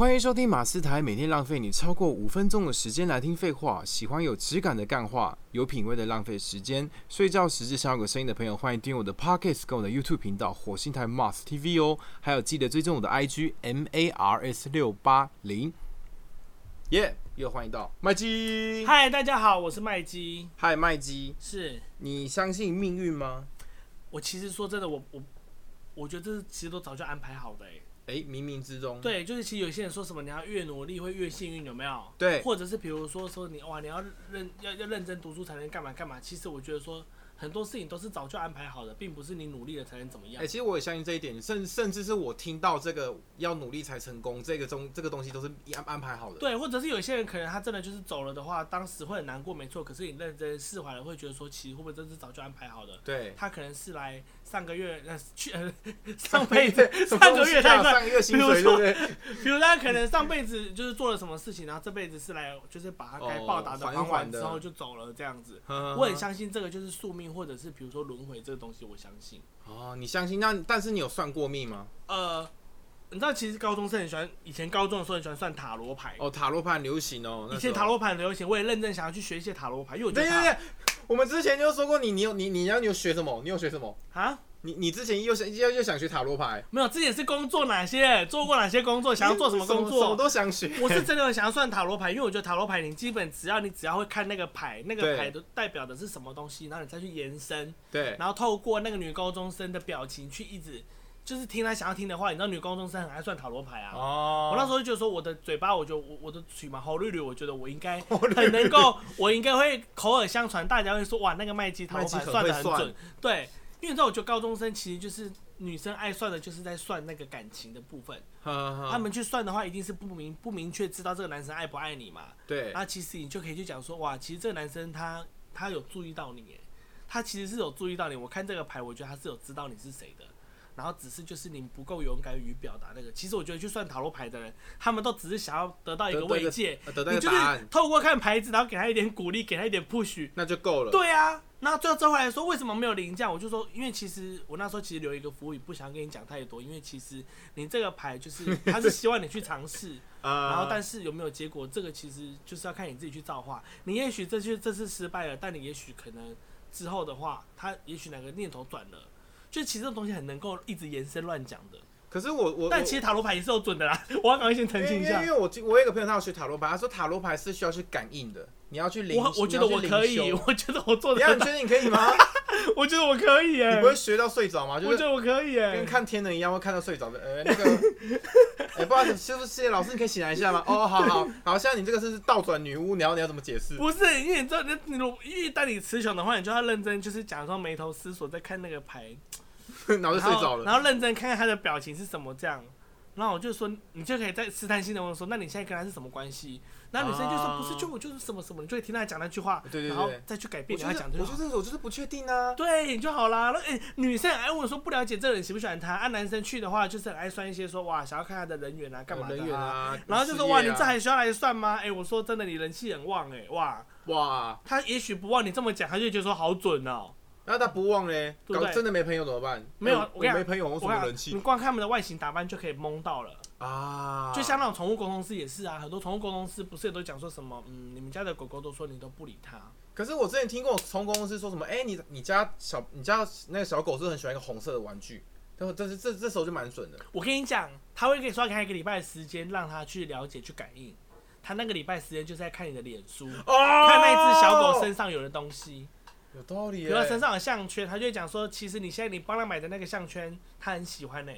欢迎收听马斯台，每天浪费你超过五分钟的时间来听废话。喜欢有质感的干话，有品味的浪费时间。睡觉时只想有个声音的朋友，欢迎订阅我的 Podcast 跟我的 YouTube 频道火星台 Mars TV 哦。还有记得追踪我的 IG M A R S 六八零。耶，又欢迎到麦基。嗨，大家好，我是麦基。嗨，麦基，是你相信命运吗？我其实说真的，我我我觉得这是其实都早就安排好的哎。哎，冥冥之中，对，就是其实有些人说什么，你要越努力会越幸运，有没有？对，或者是比如说说你哇，你要认要要认真读书才能干嘛干嘛。其实我觉得说。很多事情都是早就安排好的，并不是你努力了才能怎么样。哎，其实我也相信这一点，甚甚至是我听到这个要努力才成功这个中这个东西都是安安排好的。对，或者是有些人可能他真的就是走了的话，当时会很难过，没错。可是你认真释怀了，会觉得说，其实会不会真是早就安排好的？对，他可能是来上个月呃去呃 上辈子上个月他上个月薪水对不对？比如他可能上辈子就是做了什么事情，然后这辈子是来就是把他该报答的还完之后就走了这样子。我很相信这个就是宿命，或者是比如说。轮回这个东西，我相信。哦，你相信？那但是你有算过命吗？呃，你知道，其实高中生很喜欢，以前高中的时候很喜欢算塔罗牌。哦，塔罗牌很流行哦。以前塔罗牌很流行，我也认真想要去学一些塔罗牌，因为我觉得。对对对，我们之前就说过，你你有你你要你有学什么？你有学什么啊？你你之前又想又又想学塔罗牌？没有，之前是工作哪些做过哪些工作，想要做什么工作？什么都想学。我是真的想要算塔罗牌，因为我觉得塔罗牌你基本只要你只要会看那个牌，那个牌都代表的是什么东西，然后你再去延伸。对。然后透过那个女高中生的表情去一直就是听她想要听的话，你知道女高中生很爱算塔罗牌啊。哦。我那时候就觉得说我的嘴巴，我就我我的嘴嘛好绿绿，我觉得我应该 很能够，我应该会口耳相传，大家会说哇那个麦基塔罗牌算的很准，对。因为你知道，我觉得高中生其实就是女生爱算的，就是在算那个感情的部分。他们去算的话，一定是不明不明确知道这个男生爱不爱你嘛。对。那其实你就可以去讲说，哇，其实这个男生他他有注意到你，他其实是有注意到你。我看这个牌，我觉得他是有知道你是谁的。然后只是就是你不够勇敢于表达那个。其实我觉得去算塔罗牌的人，他们都只是想要得到一个慰藉，得到一个答案。透过看牌子，然后给他一点鼓励，给他一点 push，那就够了。对啊。那最后最后来说，为什么没有零降？我就说，因为其实我那时候其实留一个服务语，不想跟你讲太多，因为其实你这个牌就是 他是希望你去尝试，然后但是有没有结果，这个其实就是要看你自己去造化。你也许这就这次失败了，但你也许可能之后的话，他也许哪个念头转了，就其实这东西很能够一直延伸乱讲的。可是我我，但其实塔罗牌也是有准的啦，我要赶快先澄清一下。因为我我有个朋友他要学塔罗牌，他说塔罗牌是需要去感应的。你要去领，我我觉得我可以，我觉得我做的。你确定你可以吗？我觉得我可以耶。你不会学到睡着吗？我觉得我可以耶，跟看天人一样会看到睡着的。呃，那个，哎，不好意思，是不是老师？你可以醒来一下吗？哦，好好好，现在你这个是倒转女巫，你要你要怎么解释？不是，因为你知道，你你如一旦你词穷的话，你就要认真，就是假装眉头思索在看那个牌，然后就睡着了，然后认真看看他的表情是什么这样。然后我就说，你就可以再试探性的问说，那你现在跟他是什么关系？那女生就说不是，就我就是什么什么，你就会听他讲那句话，然后再去改变他讲。我就是我就是不确定啊。对，就好啦。那哎，女生爱问说不了解这个人喜不喜欢他，啊，男生去的话就是很爱算一些说哇，想要看他的人缘啊，干嘛的啊？然后就说哇，你这还需要来算吗？哎，我说真的，你人气很旺哎，哇哇，他也许不旺，你这么讲，他就觉得说好准哦。那他不忘嘞，搞真的没朋友怎么办？没有，我没朋友，我什么人气？你光看他们的外形打扮就可以蒙到了啊！就像那种宠物沟通师也是啊，很多宠物沟通师不是也都讲说什么？嗯，你们家的狗狗都说你都不理它。可是我之前听过宠物沟通师说什么？哎，你你家小你家那个小狗是很喜欢一个红色的玩具，但但是这这时候就蛮准的。我跟你讲，他会给你说给他一个礼拜的时间，让他去了解去感应。他那个礼拜时间就是在看你的脸书，看那只小狗身上有的东西。有道理。比如他身上有项圈，他就讲说，其实你现在你帮他买的那个项圈，他很喜欢呢。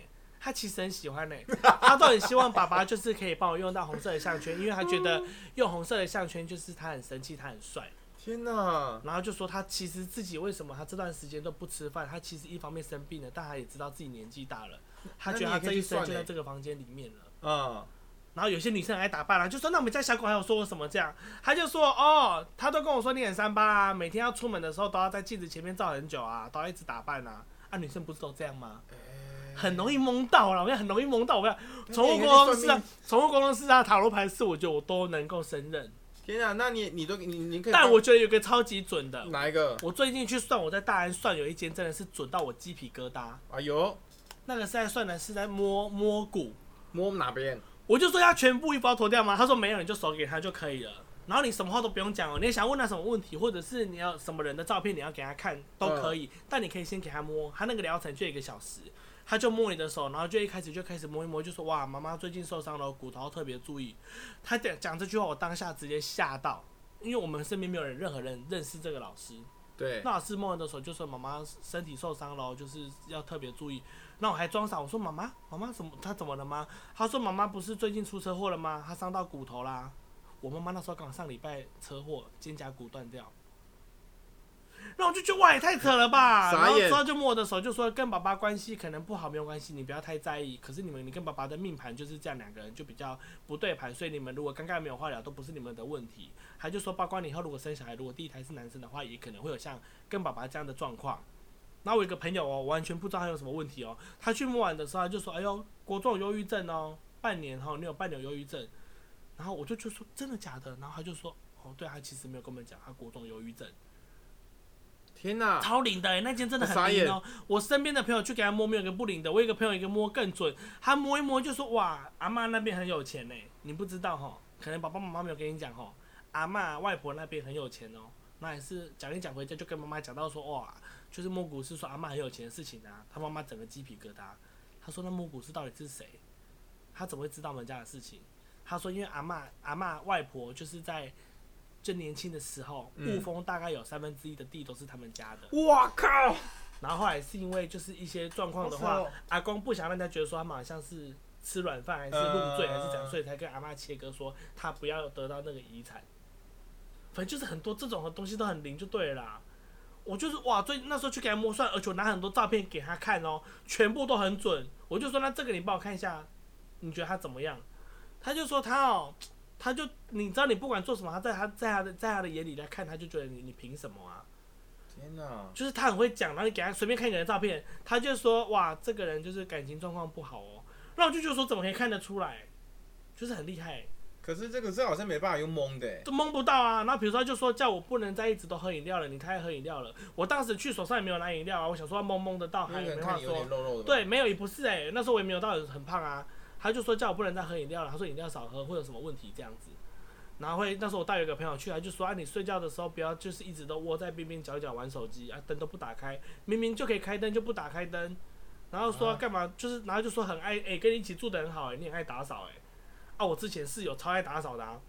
他其实很喜欢呢，他都很希望爸爸就是可以帮我用到红色的项圈，因为他觉得用红色的项圈就是他很生气，他很帅。天哪！然后就说他其实自己为什么他这段时间都不吃饭？他其实一方面生病了，但他也知道自己年纪大了，他觉得他这一生就在这个房间里面了。嗯。然后有些女生爱打扮啦，就说那我们家小狗还有说我什么这样，他就说哦，他都跟我说你很三八啊，每天要出门的时候都要在镜子前面照很久啊，都要一直打扮啊，啊女生不是都这样吗？很容易蒙到了，我讲很容易蒙到，我讲宠物沟通师啊，宠物沟通师啊，塔罗牌是我觉得我都能够胜任。天啊，那你你都你你可以，但我觉得有个超级准的，哪一个？我最近去算，我在大安算有一间真的是准到我鸡皮疙瘩。哎呦，那个是在算的是在摸摸骨。摸哪边？我就说要全部衣服要脱掉吗？他说没有，你就手给他就可以了。然后你什么话都不用讲哦，你想问他什么问题，或者是你要什么人的照片，你要给他看都可以。但你可以先给他摸，他那个疗程就一个小时，他就摸你的手，然后就一开始就开始摸一摸，就说哇，妈妈最近受伤了，骨头特别注意。他讲讲这句话，我当下直接吓到，因为我们身边没有人任何人认识这个老师。那老师摸完的时候就说妈妈身体受伤了，就是要特别注意。那我还装傻，我说妈妈，妈妈怎么她怎么了吗？她说妈妈不是最近出车祸了吗？她伤到骨头啦。我妈妈那时候刚好上礼拜车祸，肩胛骨断掉，然后我就觉得哇，也太扯了吧！然后之后就摸我的手，就说跟爸爸关系可能不好，没有关系，你不要太在意。可是你们，你跟爸爸的命盘就是这样，两个人就比较不对盘，所以你们如果刚刚没有化疗，都不是你们的问题。他就说，包括你以后如果生小孩，如果第一胎是男生的话，也可能会有像跟爸爸这样的状况。然后我一个朋友哦，完全不知道他有什么问题哦，他去摸完的时候，他就说，哎呦，国中忧郁症哦，半年哈，你有半年忧郁症。然后我就就说真的假的，然后他就说哦，对他其实没有跟我们讲他国中忧郁症。天哪，超灵的，那间真的很灵哦。我身边的朋友去给他摸，没有一个不灵的。我有一个朋友一个摸更准，他摸一摸就说哇，阿妈那边很有钱呢，你不知道哈，可能爸爸妈妈没有跟你讲哈，阿妈外婆那边很有钱哦。那也是讲一讲回家就跟妈妈讲到说哇，就是摸骨是说阿妈很有钱的事情啊。他妈妈整个鸡皮疙瘩，他说那摸骨是到底是谁？他怎么会知道我们家的事情？他说：“因为阿妈、阿妈、外婆就是在最年轻的时候，雾峰大概有三分之一的地都是他们家的。我靠！然后后来是因为就是一些状况的话，阿公不想让人家觉得说他们好像是吃软饭还是入赘还是怎样，所以才跟阿妈切割，说他不要得到那个遗产。反正就是很多这种的东西都很灵，就对了。我就是哇，最那时候去给他摸算，而且我拿很多照片给他看哦，全部都很准。我就说那这个你帮我看一下，你觉得他怎么样？”他就说他哦，他就你知道你不管做什么，他在他在他的在他的眼里来看，他就觉得你你凭什么啊？天哪！就是他很会讲，然后你给他随便看一个人照片，他就说哇，这个人就是感情状况不好哦。然后我就觉得说怎么可以看得出来？就是很厉害。可是这个这好像没办法用蒙的，都蒙不到啊。然后比如说他就说叫我不能再一直都喝饮料了，你太爱喝饮料了。我当时去手上也没有拿饮料啊，我想说蒙蒙的到，还有没话说。对，没有也不是哎，那时候我也没有到很胖啊。他就说叫我不能再喝饮料了，他说饮料少喝会有什么问题这样子，然后会那时候我带有一个朋友去，他就说啊你睡觉的时候不要就是一直都窝在边边角角玩手机啊灯都不打开，明明就可以开灯就不打开灯，然后说干嘛就是然后就说很爱哎跟你一起住的很好哎你很爱打扫哎，啊我之前室友超爱打扫的，啊，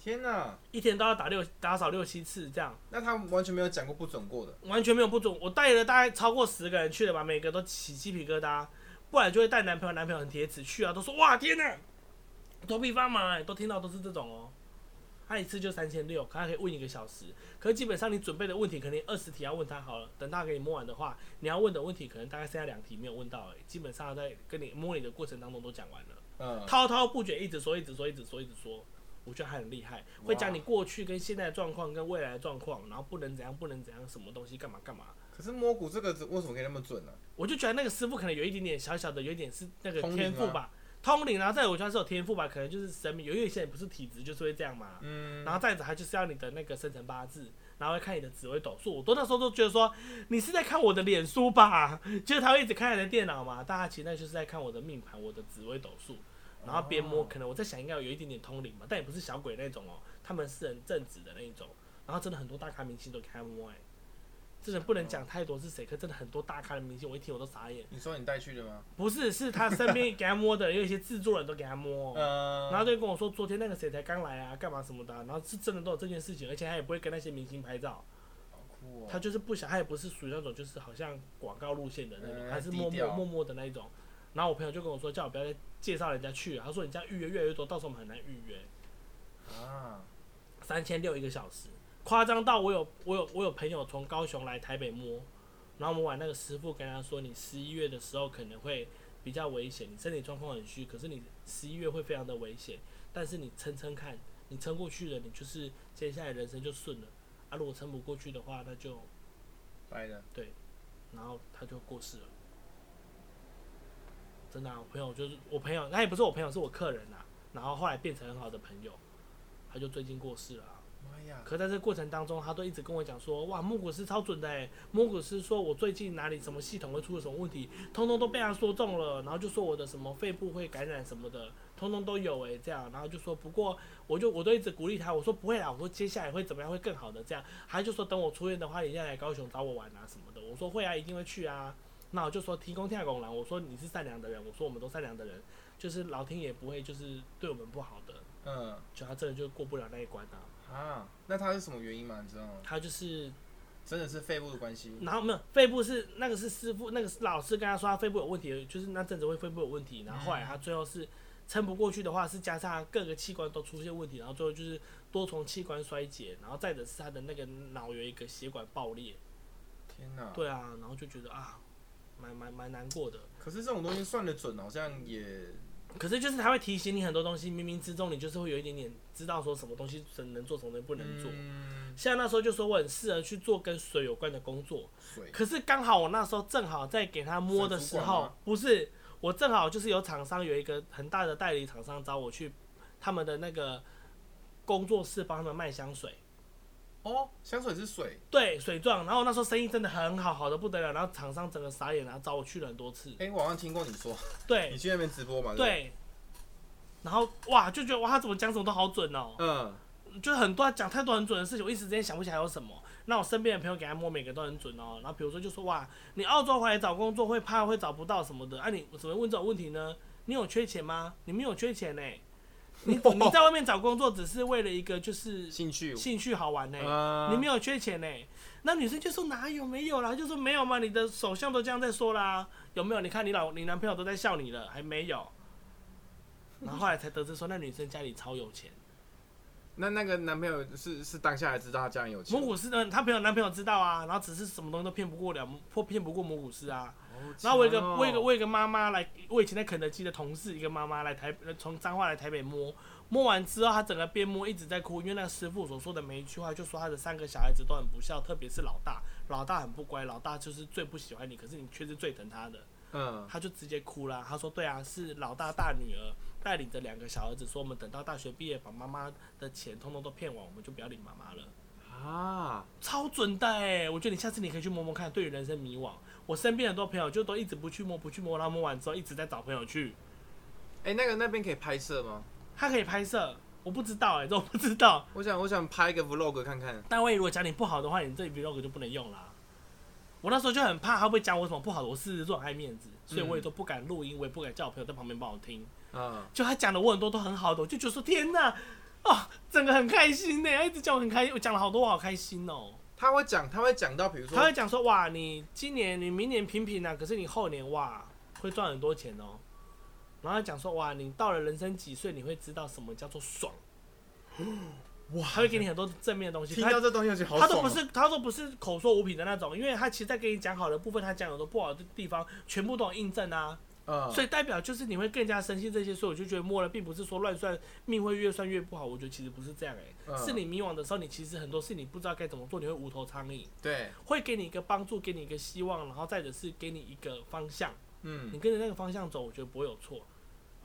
天哪，一天都要打六打扫六七次这样，那他完全没有讲过不准过的，完全没有不准，我带了大概超过十个人去了吧，每个都起鸡皮疙瘩。不然就会带男朋友，男朋友很铁齿去啊，都说哇天哪，头皮发麻，都听到都是这种哦。他一次就三千六，他可以问一个小时，可是基本上你准备的问题肯定二十题要问他好了，等他给你摸完的话，你要问的问题可能大概剩下两题没有问到，哎，基本上在跟你摸你的过程当中都讲完了，嗯，滔滔不绝，一直说，一直说，一直说，一直说，我觉得还很厉害，会讲你过去跟现在的状况跟未来的状况，然后不能怎样，不能怎样，什么东西干嘛干嘛。可是摸骨这个为什么可以那么准呢？我就觉得那个师傅可能有一点点小小的，有一点是那个天赋吧，通灵，然后再我觉得是有天赋吧，可能就是神明，有一些人不是体质就是会这样嘛，嗯，然后再者他就是要你的那个生辰八字，然后会看你的紫微斗数，我都那时候都觉得说你是在看我的脸书吧，就是他会一直看你的电脑嘛，大家其实那就是在看我的命盘，我的紫微斗数，然后边摸，可能我在想应该有一点点通灵嘛，但也不是小鬼那种哦，他们是很正直的那一种，然后真的很多大咖明星都开摸哎。真的不能讲太多是谁，可真的很多大咖的明星，我一听我都傻眼。你说你带去的吗？不是，是他身边给他摸的，有一些制作人都给他摸，然后就跟我说昨天那个谁才刚来啊，干嘛什么的，然后是真的都有这件事情，而且他也不会跟那些明星拍照。好酷哦。他就是不想，他也不是属于那种就是好像广告路线的那种，还是默默默默的那一种。然后我朋友就跟我说，叫我不要再介绍人家去，他说你这样预约越来越多，到时候我们很难预约。啊。三千六一个小时。夸张到我有我有我有朋友从高雄来台北摸，然后我们玩那个师傅跟他说，你十一月的时候可能会比较危险，你身体状况很虚，可是你十一月会非常的危险，但是你撑撑看，你撑过去了，你就是接下来人生就顺了，啊，如果撑不过去的话，那就白了。对，然后他就过世了，真的，我朋友就是我朋友，那也不是我朋友，是我客人呐，然后后来变成很好的朋友，他就最近过世了。可在这过程当中，他都一直跟我讲说，哇，木古斯超准的哎，木古斯说我最近哪里什么系统会出了什么问题，通通都被他说中了，然后就说我的什么肺部会感染什么的，通通都有哎，这样，然后就说不过我就我都一直鼓励他，我说不会啦，我说接下来会怎么样会更好的这样，他就说等我出院的话，你一定要来高雄找我玩啊什么的，我说会啊，一定会去啊，那我就说提供天下拱廊，我说你是善良的人，我说我们都善良的人，就是老天也不会就是对我们不好的，嗯，就他真的就过不了那一关啊。啊，那他是什么原因吗？你知道吗？他就是真的是肺部的关系。然后没有肺部是那个是师傅，那个是老师跟他说他肺部有问题，就是那阵子会肺部有问题。然后后来他最后是撑不过去的话，是加上各个器官都出现问题，然后最后就是多重器官衰竭，然后再者是他的那个脑有一个血管爆裂。天哪！对啊，然后就觉得啊，蛮蛮蛮难过的。可是这种东西算得准，好像也。可是就是他会提醒你很多东西，冥冥之中你就是会有一点点知道说什么东西能做，什么东西不能做。像那时候就说我很适合去做跟水有关的工作，可是刚好我那时候正好在给他摸的时候，不是我正好就是有厂商有一个很大的代理厂商找我去他们的那个工作室帮他们卖香水。哦，香水是水，对，水状。然后那时候生意真的很好，好的不得了。然后厂商整个傻眼，然后找我去了很多次。哎，我好像听过你说，对，你去那边直播嘛？对。然后哇，就觉得哇，他怎么讲什么都好准哦。嗯。就是很多讲太多很准的事情，我一时之间想不起来有什么。那我身边的朋友给他摸，每个都很准哦。然后比如说就说哇，你澳洲回来找工作会怕会找不到什么的，啊，你怎么问这种问题呢？你有缺钱吗？你没有缺钱呢。你 你在外面找工作只是为了一个就是兴趣兴趣好玩呢，你没有缺钱呢。那女生就说哪有没有啦，就说没有嘛，你的首相都这样在说啦，有没有？你看你老你男朋友都在笑你了，还没有。然后后来才得知说那女生家里超有钱。那那个男朋友是是当下才知道他家里有钱。魔古师呢，他朋友男朋友知道啊，然后只是什么东西都骗不过了，或骗不过魔古师啊。然后我一个我一个我一个妈妈来，我以前在肯德基的同事，一个妈妈来台从彰化来台北摸，摸完之后她整个边摸一直在哭，因为那个师傅所说的每一句话，就说她的三个小孩子都很不孝，特别是老大，老大很不乖，老大就是最不喜欢你，可是你却是最疼他的。嗯，他就直接哭了，他说对啊，是老大大女儿带领着两个小儿子，说我们等到大学毕业把妈妈的钱通通都骗完，我们就不要理妈妈了。啊，超准的哎！我觉得你下次你可以去摸摸看，对于人生迷惘。我身边很多朋友就都一直不去摸，不去摸，然后摸完之后一直在找朋友去。哎，那个那边可以拍摄吗？他可以拍摄，我不知道哎，这我不知道。我想我想拍一个 vlog 看看。但万一如果讲你不好的话，你这 vlog 就不能用啦。我那时候就很怕他会讲我什么不好的，我狮子座爱面子，所以我也都不敢录音，我也不敢叫我朋友在旁边帮我听。嗯。就他讲的我很多都很好的，我就觉得说天哪，哦，整个很开心呢，一直叫我很开心，我讲了好多我好开心哦。他会讲，他会讲到，比如说，他会讲说，哇，你今年、你明年平平啊，可是你后年哇，会赚很多钱哦。然后讲说，哇，你到了人生几岁，你会知道什么叫做爽。哇，他会给你很多正面的东西。听到这东西就好他都不是，他都不是口说无凭的那种，因为他其实在给你讲好的部分，他讲很多不好的地方，全部都有印证啊。所以代表就是你会更加深信这些，所以我就觉得摸了并不是说乱算命会越算越不好，我觉得其实不是这样哎，是你迷惘的时候，你其实很多事你不知道该怎么做，你会无头苍蝇。对，会给你一个帮助，给你一个希望，然后再者是给你一个方向。嗯，你跟着那个方向走，我觉得不会有错。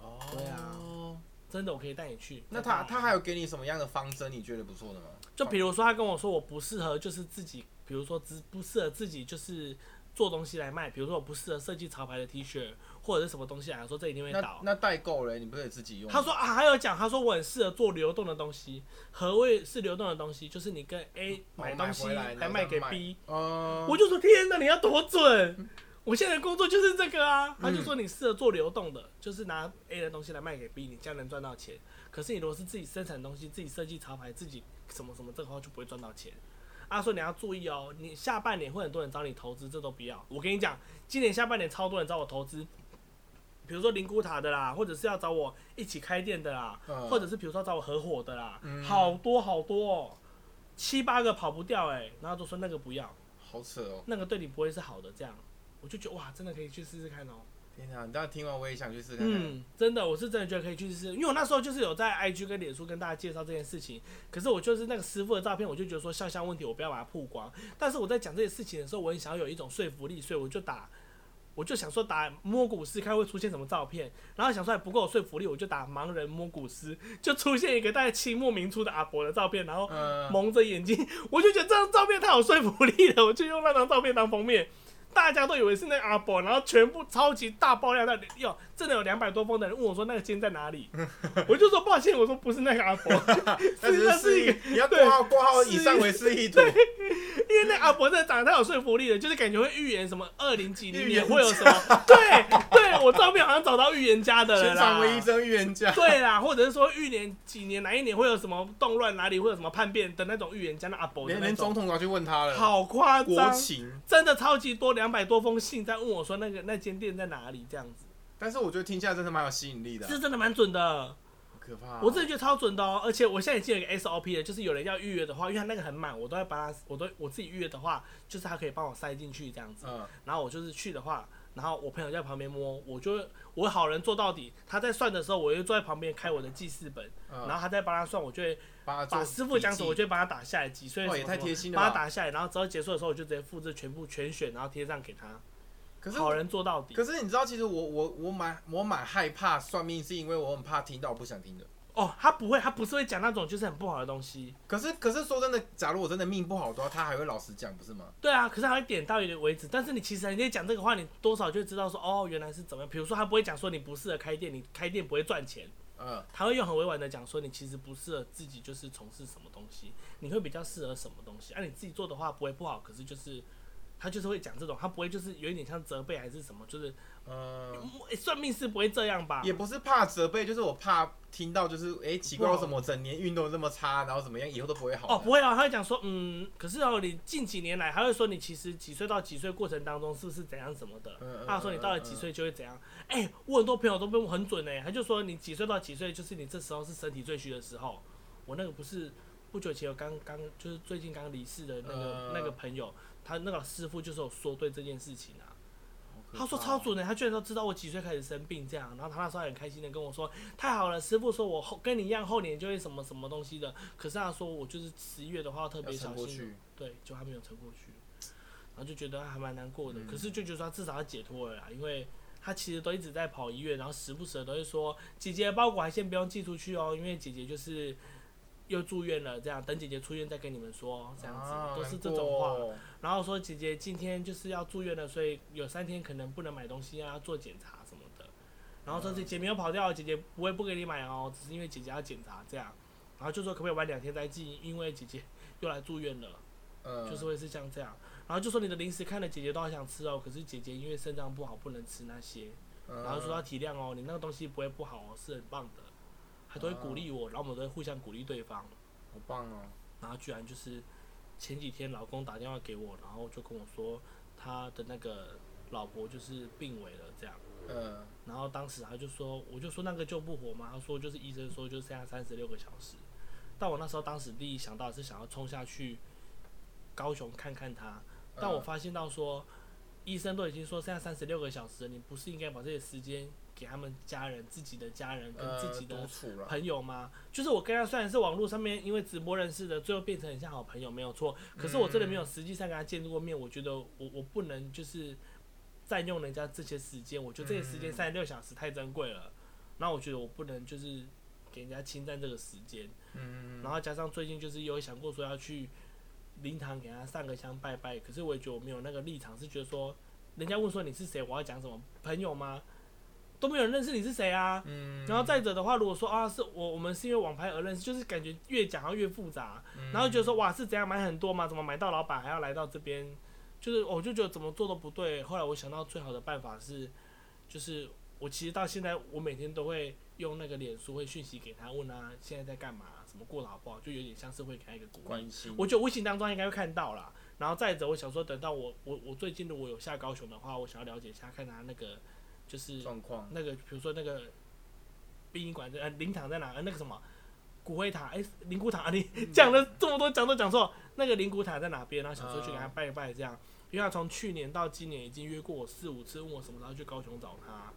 哦，对啊，真的我可以带你去。那他他还有给你什么样的方针？你觉得不错的吗？就比如说他跟我说我不适合，就是自己，比如说只不适合自己就是。做东西来卖，比如说我不适合设计潮牌的 T 恤或者是什么东西来说，这一定会倒。那代购嘞，你不可以自己用。他说啊，还有讲，他说我很适合做流动的东西。何谓是流动的东西？就是你跟 A 买东西来卖给 B。哦。我就说天哪，你要多准！我现在的工作就是这个啊。他就说你适合做流动的，就是拿 A 的东西来卖给 B，你这样能赚到钱。可是你如果是自己生产东西，自己设计潮牌，自己什么什么，这个话就不会赚到钱。他说：“你要注意哦，你下半年会很多人找你投资，这都不要。我跟你讲，今年下半年超多人找我投资，比如说灵谷塔的啦，或者是要找我一起开店的啦，或者是比如说找我合伙的啦，好多好多，哦，七八个跑不掉哎。然后都说那个不要，好扯哦，那个对你不会是好的。这样，我就觉得哇，真的可以去试试看哦。”天啊！你这样听完我也想去试看看。嗯，真的，我是真的觉得可以去试，因为我那时候就是有在 IG 跟脸书跟大家介绍这件事情。可是我就是那个师傅的照片，我就觉得说肖像问题，我不要把它曝光。但是我在讲这些事情的时候，我很想要有一种说服力，所以我就打我就想说打摸骨师看会出现什么照片，然后想说还不够有说服力，我就打盲人摸骨师，就出现一个大概清末明初的阿伯的照片，然后蒙着眼睛，我就觉得这张照片太有说服力了，我就用那张照片当封面。大家都以为是那个阿伯，然后全部超级大爆料，那有真的有两百多封的人问我说那个间在哪里，我就说抱歉，我说不是那个阿伯，实际上是一个你要挂号挂号以上为示意图，因为那阿伯真的长得太有说服力了，就是感觉会预言什么二零几零年会有什么，对对，我照片好像找到预言家的了啦，全场唯一真预言家，对啦，或者是说预言几年哪一年会有什么动乱，哪里会有什么叛变的那种预言家，那阿伯连连总统都要去问他了，好夸张，国情。真的超级多。两百多封信在问我说那个那间店在哪里这样子，但是我觉得听起来真的蛮有吸引力的，是真的蛮准的，可怕。我真的觉得超准的哦，而且我现在已经有一个 SOP 了，就是有人要预约的话，因为他那个很满，我都会把他，我都我自己预约的话，就是他可以帮我塞进去这样子。嗯。然后我就是去的话，然后我朋友在旁边摸，我就我好人做到底。他在算的时候，我就坐在旁边开我的记事本，然后他在帮他算，我就会把师傅讲什么，我就帮他打下来，几岁也太贴心了，把他打下来，然后之后结束的时候，我就直接复制全部全选，然后贴上给他。好人做到底。可是你知道，其实我我我蛮我蛮害怕算命，是因为我很怕听到我不想听的。哦，他不会，他不是会讲那种就是很不好的东西。可是可是说真的，假如我真的命不好的话，他还会老实讲，不是吗？对啊，可是他会点到一点为止。但是你其实人家讲这个话，你多少就会知道说，哦，原来是怎么样。比如说他不会讲说你不适合开店，你开店不会赚钱。嗯。他会用很委婉的讲说，你其实不适合自己就是从事什么东西，你会比较适合什么东西。啊，你自己做的话不会不好，可是就是。他就是会讲这种，他不会就是有一点像责备还是什么，就是，呃，算命是不会这样吧？也不是怕责备，就是我怕听到就是，哎，奇怪，为什么整年运动这么差，然后怎么样，以后都不会好。哦，不会啊，他会讲说，嗯，可是哦，你近几年来，还会说你其实几岁到几岁过程当中是不是怎样什么的？他说你到了几岁就会怎样？哎，我很多朋友都被我很准哎，他就说你几岁到几岁就是你这时候是身体最虚的时候。我那个不是不久前有刚刚就是最近刚离世的那个那个朋友。他那个师傅就是有说对这件事情啊，他说超准的，他居然都知道我几岁开始生病这样，然后他那时候很开心的跟我说，太好了，师傅说我后跟你一样后年就会什么什么东西的，可是他说我就是十一月的话特别小心，对，就还没有撑过去，然后就觉得还蛮难过的，可是就觉得他至少要解脱了啦，因为他其实都一直在跑医院，然后时不时的都会说，姐姐包裹还先不用寄出去哦，因为姐姐就是。又住院了，这样等姐姐出院再跟你们说，这样子都是这种话。然后说姐姐今天就是要住院了，所以有三天可能不能买东西啊，做检查什么的。然后说姐姐没有跑掉，姐姐不会不给你买哦，只是因为姐姐要检查这样。然后就说可不可以晚两天再寄，因为姐姐又来住院了，就是会是像这样。然后就说你的零食看了姐姐都好想吃哦，可是姐姐因为肾脏不好不能吃那些。然后说要体谅哦，你那个东西不会不好哦，是很棒的。他都会鼓励我，然后我们都会互相鼓励对方。好棒哦！然后居然就是前几天老公打电话给我，然后就跟我说他的那个老婆就是病危了这样。嗯。然后当时他就说，我就说那个救不活吗？他说就是医生说就剩下三十六个小时。但我那时候当时第一想到是想要冲下去高雄看看他，但我发现到说医生都已经说剩下三十六个小时，你不是应该把这些时间。给他们家人、自己的家人跟自己的朋友吗？就是我跟他虽然是网络上面因为直播认识的，最后变成很像好朋友，没有错。可是我真的没有实际上跟他见过面，我觉得我我不能就是占用人家这些时间。我觉得这些时间三十六小时太珍贵了，那我觉得我不能就是给人家侵占这个时间。嗯然后加上最近就是有想过说要去灵堂给他上个香拜拜，可是我也觉得我没有那个立场，是觉得说人家问说你是谁，我要讲什么朋友吗？都没有人认识你是谁啊？嗯，然后再者的话，如果说啊是我我们是因为网拍而认识，就是感觉越讲要越复杂，然后觉得说哇是怎样买很多吗？怎么买到老板还要来到这边？就是我就觉得怎么做都不对。后来我想到最好的办法是，就是我其实到现在我每天都会用那个脸书会讯息给他，问他现在在干嘛，什么过得好不好，就有点像是会给他一个关心。我觉得微信当中应该会看到啦。然后再者，我想说等到我我我最近如果有下高雄的话，我想要了解一下看他那个。就是状况那个，比如说那个殡仪馆在呃灵堂在哪？呃那个什么骨灰塔？哎，灵骨塔你讲了这么多讲都讲错。那个灵骨塔在哪边？然后想说去给他拜一拜，这样。因为他从去年到今年已经约过我四五次，问我什么时候去高雄找他。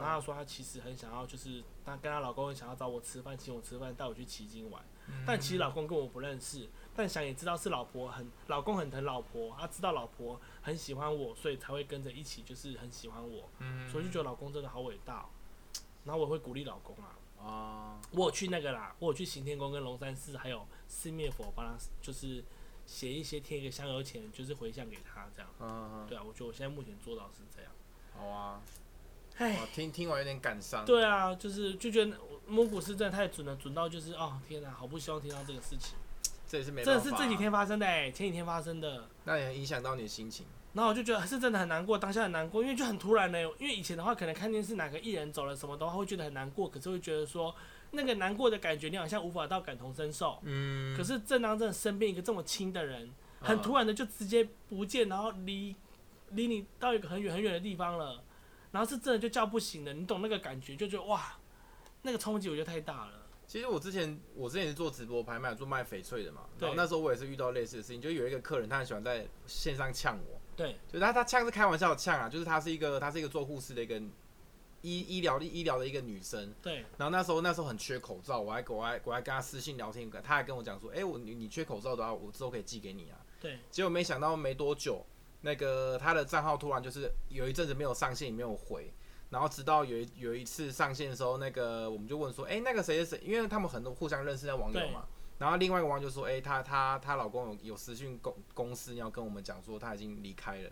然后说他其实很想要，就是她跟她老公很想要找我吃饭，请我吃饭，带我去奇经玩。但其实老公跟我不认识，但想也知道是老婆很老公很疼老婆，他知道老婆很喜欢我，所以才会跟着一起，就是很喜欢我，所以就觉得老公真的好伟大。然后我会鼓励老公啊，啊，我有去那个啦，我有去行天宫跟龙山寺还有四面佛帮他，就是写一些贴一个香油钱，就是回向给他这样。嗯嗯对啊，我觉得我现在目前做到是这样。好啊。哎，听听完有点感伤。对啊，就是就觉得蒙古是真的太准了，准到就是哦天哪，好不希望听到这个事情。这也是没。真的是这几天发生的哎，前几天发生的。那也影响到你的心情。然后我就觉得是真的很难过，当下很难过，因为就很突然呢。因为以前的话，可能看电视哪个艺人走了什么的话，会觉得很难过，可是会觉得说那个难过的感觉，你好像无法到感同身受。嗯。可是正当真的身边一个这么亲的人，很突然的就直接不见，然后离离你到一个很远很远的地方了，然后是真的就叫不醒了，你懂那个感觉，就觉得哇，那个冲击我觉得太大了。其实我之前我之前是做直播拍卖，做卖翡翠的嘛，然后那时候我也是遇到类似的事情，就有一个客人他很喜欢在线上呛我。对，就他他呛是开玩笑呛啊，就是他是一个他是一个做护士的一个医医疗医疗的一个女生。对。然后那时候那时候很缺口罩，我还我还我还跟她私信聊天，她还跟我讲说，哎，我你你缺口罩的话，我之后可以寄给你啊。对。结果没想到没多久，那个她的账号突然就是有一阵子没有上线，也没有回。然后直到有一有一次上线的时候，那个我们就问说，哎，那个谁谁谁，因为他们很多互相认识的网友嘛。然后另外一个网友就说：“哎，她她她老公有有私讯公公司要跟我们讲说他已经离开了，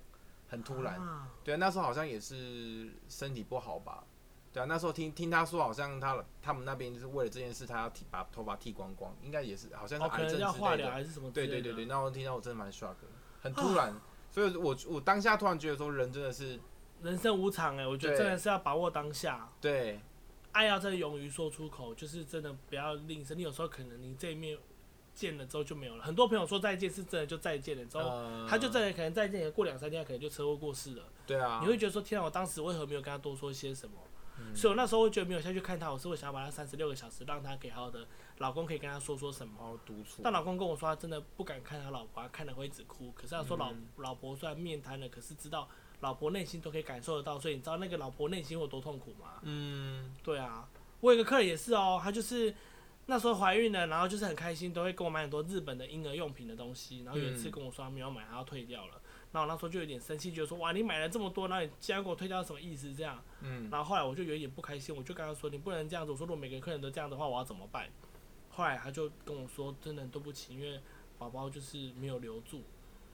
很突然。对啊，那时候好像也是身体不好吧？对啊，那时候听听他说好像他他们那边就是为了这件事，他要剃把头发剃光光，应该也是好像是癌症之类的。还是什么？对对对对，那我听到我真的蛮 shock，很突然。所以我我当下突然觉得说人真的是人生无常哎，我觉得真的是要把握当下。对。”爱要真的勇于说出口，就是真的不要吝啬。你有时候可能你这一面见了之后就没有了。很多朋友说再见是真的就再见了，之后他就真的可能再见，过两三天可能就车祸过世了。对啊，你会觉得说天啊，我当时为何没有跟他多说些什么？所以我那时候会觉得没有下去看他，我是会想要把他三十六个小时让他给好的老公可以跟他说说什么。督促。但老公跟我说他真的不敢看他老婆，看了会一直哭。可是他说老老婆虽然面瘫了，可是知道老婆内心都可以感受得到。所以你知道那个老婆内心有多痛苦吗？嗯，对啊。我有个客人也是哦，他就是那时候怀孕了，然后就是很开心，都会给我买很多日本的婴儿用品的东西。然后有一次跟我说他没有买，他要退掉了。然后我那时候就有点生气，觉得说哇，你买了这么多，然后你竟然给我退掉，什么意思？这样。嗯。然后后来我就有一点不开心，我就跟他说你不能这样子。我说如果每个客人都这样的话，我要怎么办？后来他就跟我说，真的对不起，因为宝宝就是没有留住。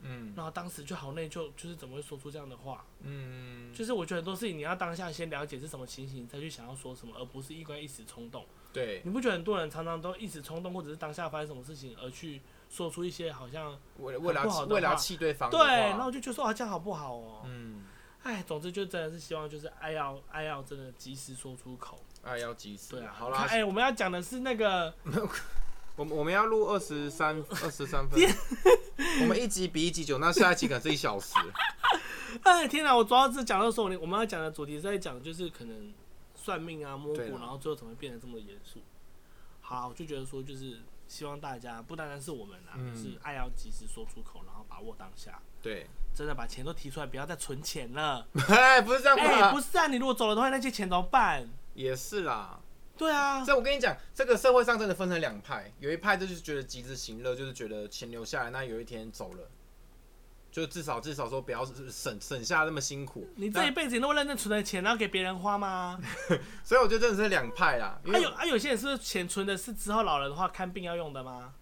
嗯，然后当时就好内疚，就是怎么会说出这样的话？嗯，就是我觉得很多事情你要当下先了解是什么情形，再去想要说什么，而不是一关一时冲动。对，你不觉得很多人常常都一时冲动，或者是当下发生什么事情而去说出一些好像为为了为了气对方对，然后就觉得说啊这样好不好哦？嗯，哎，总之就真的是希望就是爱要爱要真的及时说出口，爱要及时。对啊，好啦，哎，我们要讲的是那个。我们我们要录二十三二十三分，我们一集比一集久，那下一集可能是一小时。哎天哪！我主要是讲的时候，我们要讲的主题是在讲，就是可能算命啊、摸骨，然后最后怎么变得这么严肃。好，我就觉得说，就是希望大家不单单是我们啊，就是爱要及时说出口，然后把握当下。对，真的把钱都提出来，不要再存钱了。哎，不是这样哎，不是啊！你如果走了的话，那些钱怎么办？也是啦。对啊，所以我跟你讲，这个社会上真的分成两派，有一派就是觉得及时行乐，就是觉得钱留下来，那有一天走了，就至少至少说不要省省下那么辛苦。你这一辈子你那么认真存的钱，然后给别人花吗？所以我觉得真的是两派啦。还有啊，有些人是钱存的是之后老人的话看病要用的吗？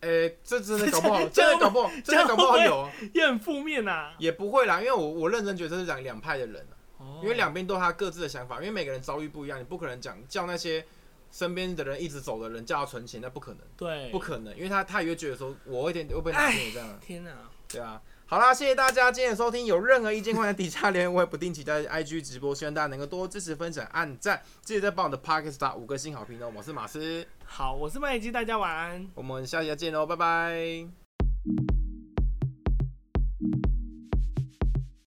诶，这真的 搞不好，真的搞不好，真的搞不好有，也很负面呐。也不会啦，因为我我认真觉得这是两两派的人啊。因为两边都有他各自的想法，因为每个人遭遇不一样，你不可能讲叫那些身边的人一直走的人叫他存钱，那不可能，对，不可能，因为他他也会觉得说，我一点会被你骗这样，天哪，对啊，好啦，谢谢大家今天的收听，有任何意见欢迎底下留言，我也不定期在 IG 直播，希望大家能够多支持、分享、按赞，记得再帮我的 Podcast 打五个星好评哦。我是马斯，好，我是麦基，大家晚安，我们下期再见喽，拜拜。